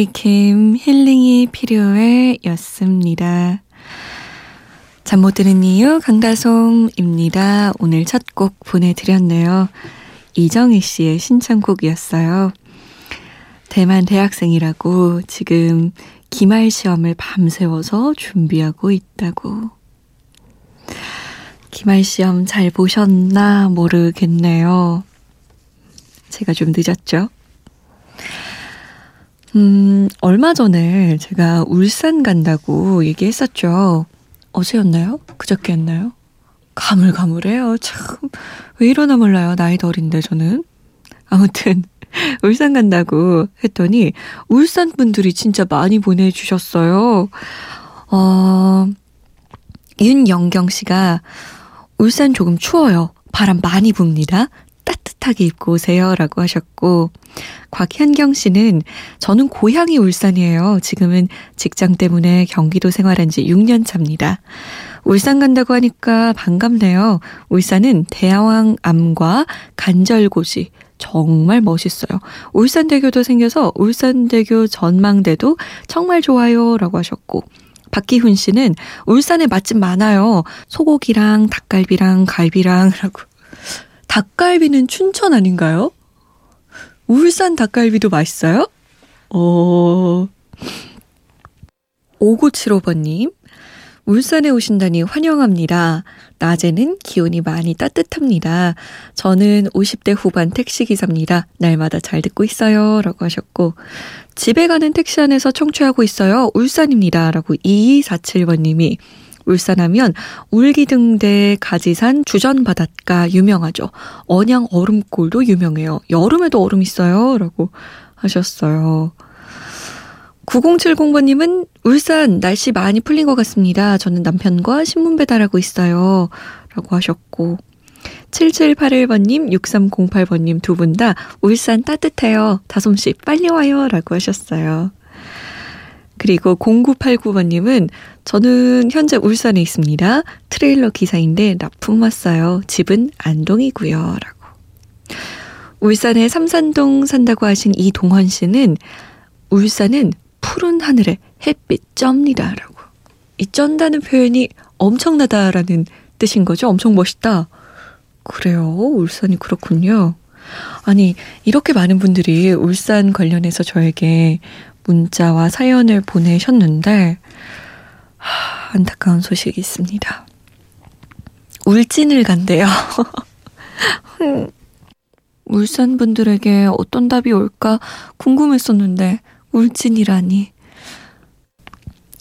로이킴 힐링이 필요해 였습니다. 잠 못 드는 이유 강다솜입니다. 오늘 첫 곡 보내드렸네요. 이정희 씨의 신청곡이었어요. 대만 대학생이라고 지금 기말 시험을 밤새워서 준비하고 있다고. 기말 시험 잘 보셨나 모르겠네요. 제가 좀 늦었죠? 음, 얼마 전에 제가 울산 간다고 얘기했었죠. 어제였나요? 그저께였나요? 가물가물해요. 참. 왜 이러나 몰라요. 나이도 어린데, 저는. 아무튼, 울산 간다고 했더니 울산 분들이 진짜 많이 보내주셨어요. 어, 윤영경 씨가 울산 조금 추워요. 바람 많이 붑니다. 따뜻하게 입고 오세요. 라고 하셨고, 곽현경 씨는 저는 고향이 울산이에요. 지금은 직장 때문에 경기도 생활한 지 6년 차입니다. 울산 간다고 하니까 반갑네요. 울산은 대왕암과 간절고지, 정말 멋있어요. 울산대교도 생겨서 울산대교 전망대도 정말 좋아요. 라고 하셨고, 박기훈 씨는 울산에 맛집 많아요. 소고기랑 닭갈비랑 갈비랑 라고. 닭갈비는 춘천 아닌가요? 울산 닭갈비도 맛있어요? 어. 5975번님, 울산에 오신다니 환영합니다. 낮에는 기온이 많이 따뜻합니다. 저는 50대 후반 택시기사입니다. 날마다 잘 듣고 있어요. 라고 하셨고, 집에 가는 택시 안에서 청취하고 있어요. 울산입니다. 라고 2247번님이, 울산하면 울기등대 가지산 주전바닷가 유명하죠. 언양 얼음골도 유명해요. 여름에도 얼음 있어요. 라고 하셨어요. 9070번님은 울산 날씨 많이 풀린 것 같습니다. 저는 남편과 신문 배달하고 있어요. 라고 하셨고 7781번님, 6308번님 두 분 다 울산 따뜻해요. 다솜씨 빨리 와요. 라고 하셨어요. 그리고 0989번님은 저는 현재 울산에 있습니다. 트레일러 기사인데 납품 왔어요. 집은 안동이고요. 라고. 울산에 삼산동 산다고 하신 이동헌 씨는 울산은 푸른 하늘에 햇빛 쩝니다. 라고. 이 쩐다는 표현이 엄청나다라는 뜻인 거죠? 엄청 멋있다. 그래요. 울산이 그렇군요. 아니, 이렇게 많은 분들이 울산 관련해서 저에게 문자와 사연을 보내셨는데, 하, 안타까운 소식이 있습니다. 울진을 간대요. 울산 분들에게 어떤 답이 올까 궁금했었는데, 울진이라니.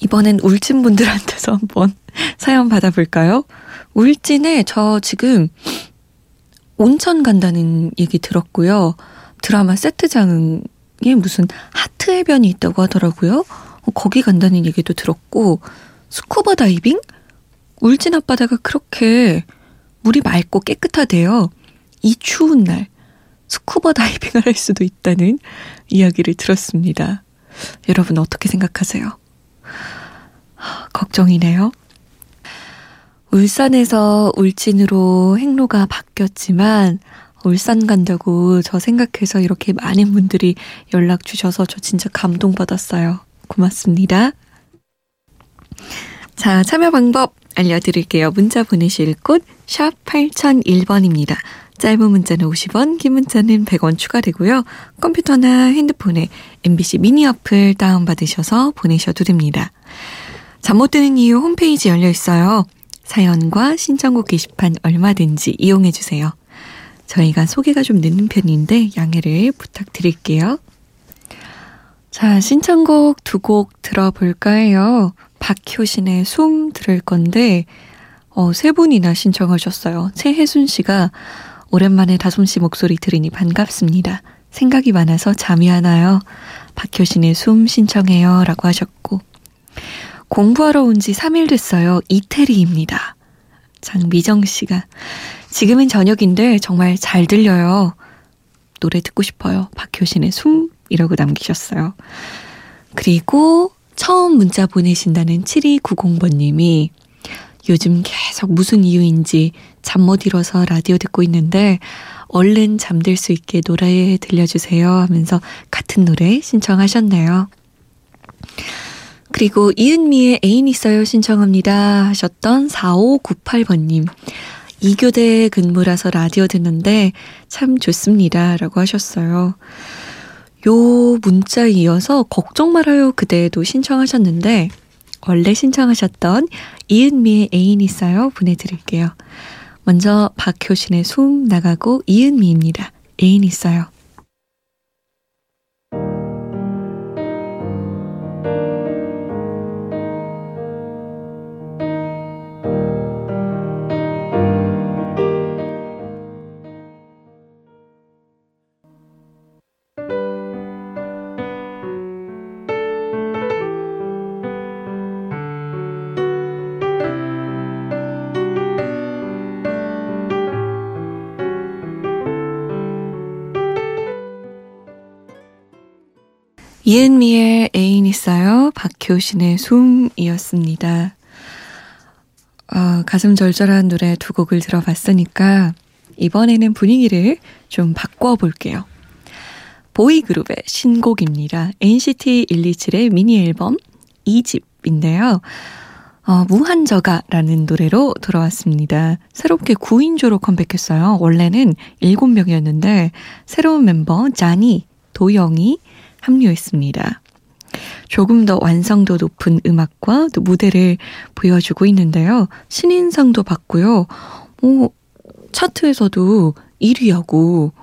이번엔 울진 분들한테서 한번 사연 받아볼까요? 울진에 저 지금 온천 간다는 얘기 들었고요. 드라마 세트장 에 무슨 하트 해변이 있다고 하더라고요. 어, 거기 간다는 얘기도 들었고, 스쿠버 다이빙? 울진 앞바다가 그렇게 물이 맑고 깨끗하대요. 이 추운 날 스쿠버 다이빙을 할 수도 있다는 이야기를 들었습니다. 여러분 어떻게 생각하세요? 걱정이네요. 울산에서 울진으로 행로가 바뀌었지만 울산 간다고 저 생각해서 이렇게 많은 분들이 연락 주셔서 저 진짜 감동받았어요. 고맙습니다. 자, 참여 방법 알려드릴게요. 문자 보내실 곳, 샵 8001번입니다. 짧은 문자는 50원, 긴 문자는 100원 추가되고요. 컴퓨터나 핸드폰에 MBC 미니 어플 다운받으셔서 보내셔도 됩니다. 잠 못 드는 이유 홈페이지 열려 있어요. 사연과 신청곡 게시판 얼마든지 이용해 주세요. 저희가 소개가 좀 늦는 편인데 양해를 부탁드릴게요. 자, 신청곡 두 곡 들어볼까 해요. 박효신의 숨 들을 건데, 어, 세 분이나 신청하셨어요. 최혜순 씨가 오랜만에 다솜 씨 목소리 들으니 반갑습니다. 생각이 많아서 잠이 안 와요. 박효신의 숨 신청해요. 라고 하셨고, 공부하러 온 지 3일 됐어요. 이태리입니다. 장미정 씨가 지금은 저녁인데 정말 잘 들려요. 노래 듣고 싶어요. 박효신의 숨 이라고 남기셨어요. 그리고 처음 문자 보내신다는 7290번님이 요즘 계속 무슨 이유인지 잠 못 이뤄서 라디오 듣고 있는데 얼른 잠들 수 있게 노래 들려주세요 하면서 같은 노래 신청하셨네요. 그리고 이은미의 애인 있어요 신청합니다 하셨던 4598번님. 이교대 근무라서 라디오 듣는데 참 좋습니다 라고 하셨어요. 요 문자에 이어서 걱정 말아요 그대도 신청하셨는데 원래 신청하셨던 이은미의 애인 있어요 보내드릴게요. 먼저 박효신의 숨 나가고 이은미입니다. 애인 있어요. 이은미의 애인 있어요. 박효신의 숨이었습니다. 어, 가슴 절절한 노래 두 곡을 들어봤으니까 이번에는 분위기를 좀 바꿔볼게요. 보이그룹의 신곡입니다. NCT 127의 미니 앨범 2집인데요. 어, 무한저가라는 노래로 돌아왔습니다. 새롭게 9인조로 컴백했어요. 원래는 7명이었는데 새로운 멤버 자니, 도영이, 합류했습니다. 조금 더 완성도 높은 음악과 또 무대를 보여주고 있는데요. 신인상도 받고요. 뭐, 차트에서도 1위하고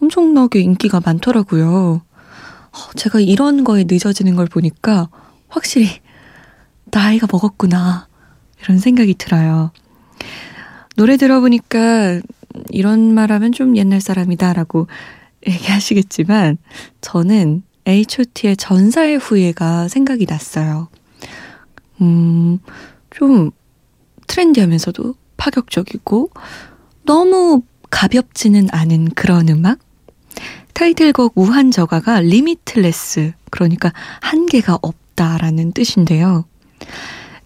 엄청나게 인기가 많더라고요. 어, 제가 이런 거에 늦어지는 걸 보니까 확실히 나이가 먹었구나. 이런 생각이 들어요. 노래 들어보니까 이런 말 하면 좀 옛날 사람이다라고 얘기하시겠지만 저는 H.O.T의 전사의 후예가 생각이 났어요. 음, 좀 트렌디하면서도 파격적이고 너무 가볍지는 않은 그런 음악? 타이틀곡 무한저가가 리미틀레스, 그러니까 한계가 없다라는 뜻인데요.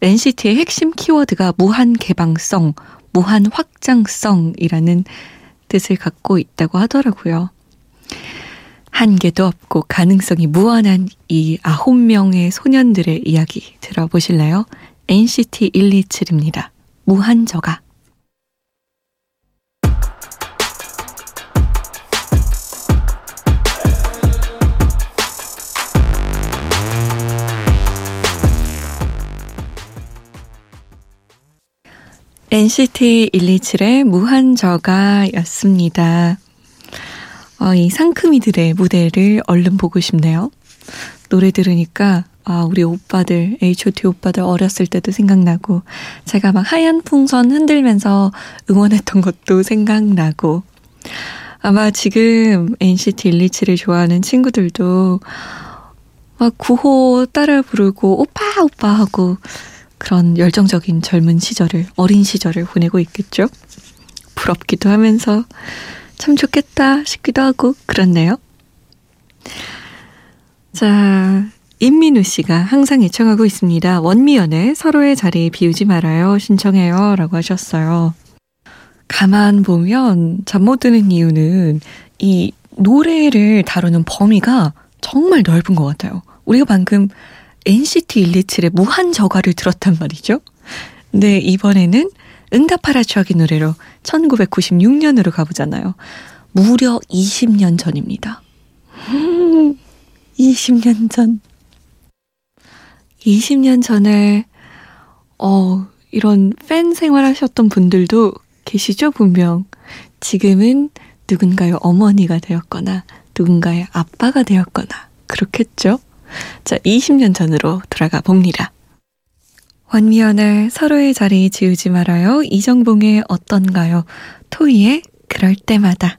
NCT의 핵심 키워드가 무한 개방성, 무한 확장성이라는 뜻을 갖고 있다고 하더라고요. 한계도 없고 가능성이 무한한 이 아홉 명의 소년들의 이야기 들어보실래요? NCT 127입니다. 무한저가. NCT 127의 무한저가였습니다. 어, 이 상큼이들의 무대를 얼른 보고 싶네요. 노래 들으니까 아, 우리 오빠들, H.O.T 오빠들 어렸을 때도 생각나고, 제가 막 하얀 풍선 흔들면서 응원했던 것도 생각나고, 아마 지금 NCT 127을 좋아하는 친구들도 막 구호 따라 부르고, 오빠, 오빠 하고, 그런 열정적인 젊은 시절을, 어린 시절을 보내고 있겠죠? 부럽기도 하면서, 참 좋겠다 싶기도 하고 그렇네요. 자, 임민우 씨가 항상 애청하고 있습니다. 원미연의 서로의 자리 비우지 말아요. 신청해요. 라고 하셨어요. 가만 보면 잠 못 드는 이유는 이 노래를 다루는 범위가 정말 넓은 것 같아요. 우리가 방금 NCT 127의 무한 저가를 들었단 말이죠. 근데 이번에는 응답하라 추억의 노래로 1996년으로 가보잖아요. 무려 20년 전입니다. 20년 전. 20년 전에, 어, 이런 팬 생활 하셨던 분들도 계시죠, 분명. 지금은 누군가의 어머니가 되었거나, 누군가의 아빠가 되었거나, 그렇겠죠? 자, 20년 전으로 돌아가 봅니다. 원미연의 서로의 자리 지우지 말아요. 이정봉의 어떤가요? 토이의 그럴 때마다.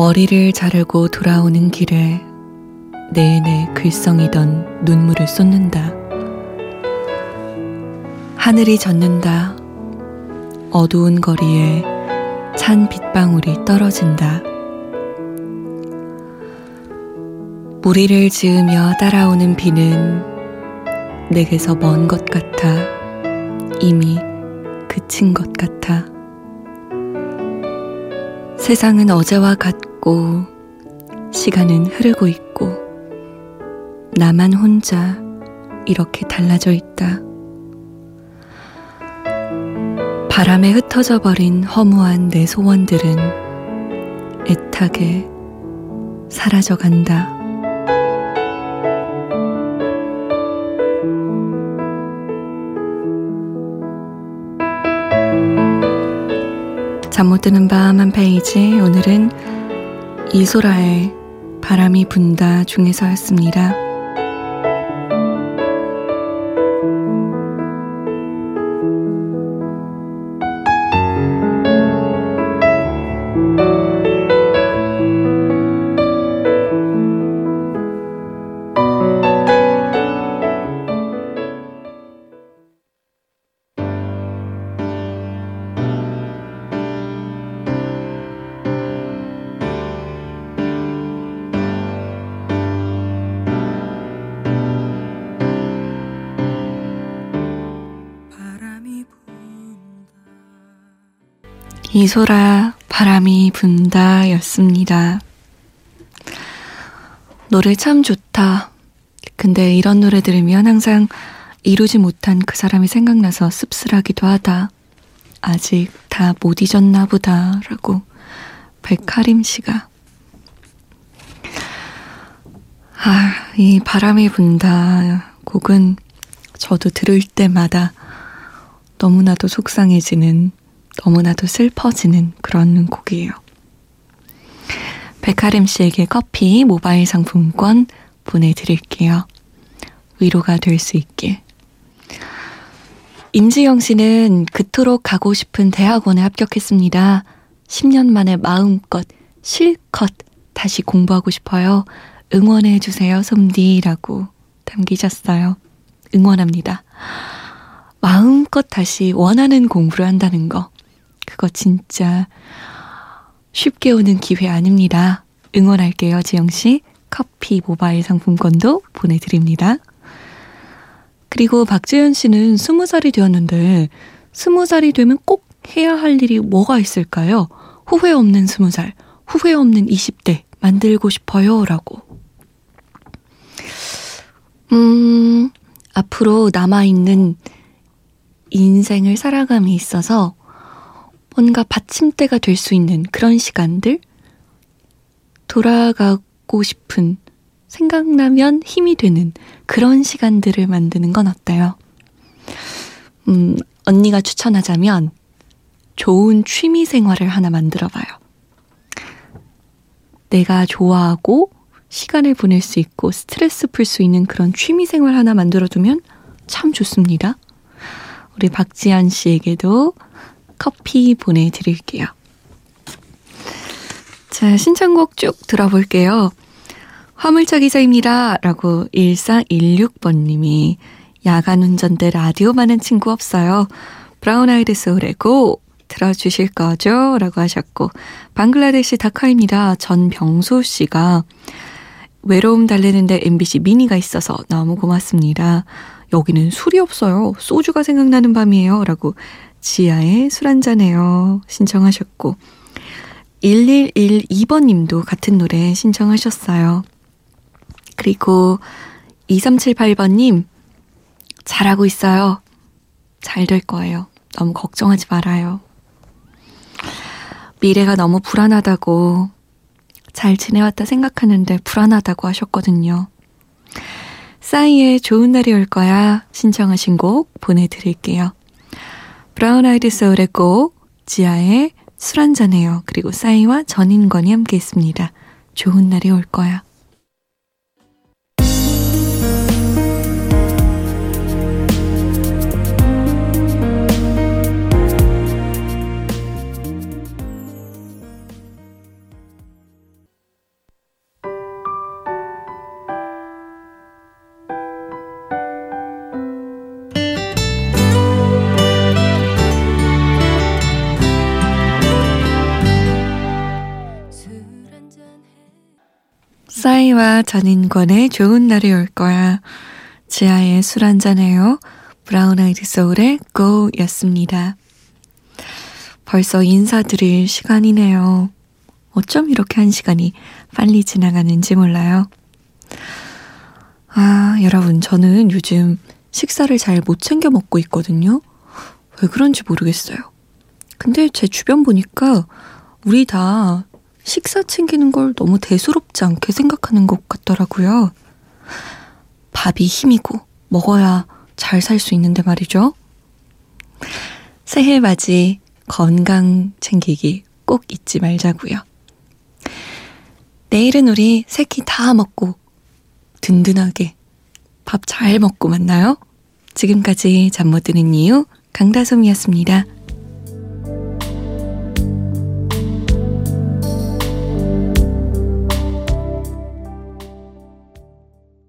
머리를 자르고 돌아오는 길에 내내 글썽이던 눈물을 쏟는다. 하늘이 젖는다. 어두운 거리에 찬 빗방울이 떨어진다. 무리를 지으며 따라오는 비는 내게서 먼 것 같아 이미 그친 것 같아 세상은 어제와 같고 시간은 흐르고 있고 나만 혼자 이렇게 달라져 있다. 바람에 흩어져 버린 허무한 내 소원들은 애타게 사라져 간다. 잠 못 드는 밤 한 페이지 오늘은 이소라의 바람이 분다 중에서였습니다. 이소라 바람이 분다 였습니다. 노래 참 좋다. 근데 이런 노래 들으면 항상 이루지 못한 그 사람이 생각나서 씁쓸하기도 하다. 아직 다 못 잊었나 보다. 라고 백하림 씨가. 아, 이 바람이 분다 곡은 저도 들을 때마다 너무나도 속상해지는 너무나도 슬퍼지는 그런 곡이에요. 백하림 씨에게 커피 모바일 상품권 보내드릴게요. 위로가 될 수 있게. 임지영 씨는 그토록 가고 싶은 대학원에 합격했습니다. 10년 만에 마음껏 실컷 다시 공부하고 싶어요. 응원해 주세요, 솜디라고 담기셨어요. 응원합니다. 마음껏 다시 원하는 공부를 한다는 거. 그거 진짜 쉽게 오는 기회 아닙니다. 응원할게요, 지영씨. 커피 모바일 상품권도 보내드립니다. 그리고 박재현 씨는 스무 살이 되었는데, 스무 살이 되면 꼭 해야 할 일이 뭐가 있을까요? 후회 없는 스무 살, 후회 없는 20대 만들고 싶어요. 라고. 음, 앞으로 남아있는 인생을 살아감에 있어서 뭔가 받침대가 될 수 있는 그런 시간들? 돌아가고 싶은, 생각나면 힘이 되는 그런 시간들을 만드는 건 어때요? 음, 언니가 추천하자면 좋은 취미 생활을 하나 만들어 봐요. 내가 좋아하고 시간을 보낼 수 있고 스트레스 풀 수 있는 그런 취미 생활 하나 만들어 두면 참 좋습니다. 우리 박지한 씨에게도 커피 보내드릴게요. 자, 신청곡 쭉 들어볼게요. 화물차 기사입니다. 라고 1416번님이 야간 운전 때 라디오만한 친구 없어요. 브라운 아이드 소울의 고 들어주실 거죠? 라고 하셨고 방글라데시 다카입니다. 전병소 씨가 외로움 달래는데 MBC 미니가 있어서 너무 고맙습니다. 여기는 술이 없어요. 소주가 생각나는 밤이에요. 라고 지하에 술 한잔해요. 신청하셨고 1112번 님도 같은 노래 신청하셨어요. 그리고 2378번 님 잘하고 있어요. 잘 될 거예요. 너무 걱정하지 말아요. 미래가 너무 불안하다고 잘 지내왔다 생각하는데 불안하다고 하셨거든요. 싸이의 좋은 날이 올 거야 신청하신 곡 보내드릴게요. 브라운 아이드 소울의 곡 지하의 술 한잔해요. 그리고 싸이와 전인권이 함께 했습니다. 좋은 날이 올 거야. 싸이와 전인권의 좋은 날이 올 거야. 지하에 술 한잔해요. 브라운 아이드 소울의 Go 였습니다. 벌써 인사드릴 시간이네요. 어쩜 이렇게 한 시간이 빨리 지나가는지 몰라요. 아, 여러분, 저는 요즘 식사를 잘 못 챙겨 먹고 있거든요. 왜 그런지 모르겠어요. 근데 제 주변 보니까 우리 다 식사 챙기는 걸 너무 대수롭지 않게 생각하는 것 같더라고요. 밥이 힘이고 먹어야 잘 살 수 있는데 말이죠. 새해 맞이 건강 챙기기 꼭 잊지 말자고요. 내일은 우리 새끼 다 먹고 든든하게 밥 잘 먹고 만나요. 지금까지 잠 못 드는 이유 강다솜이었습니다.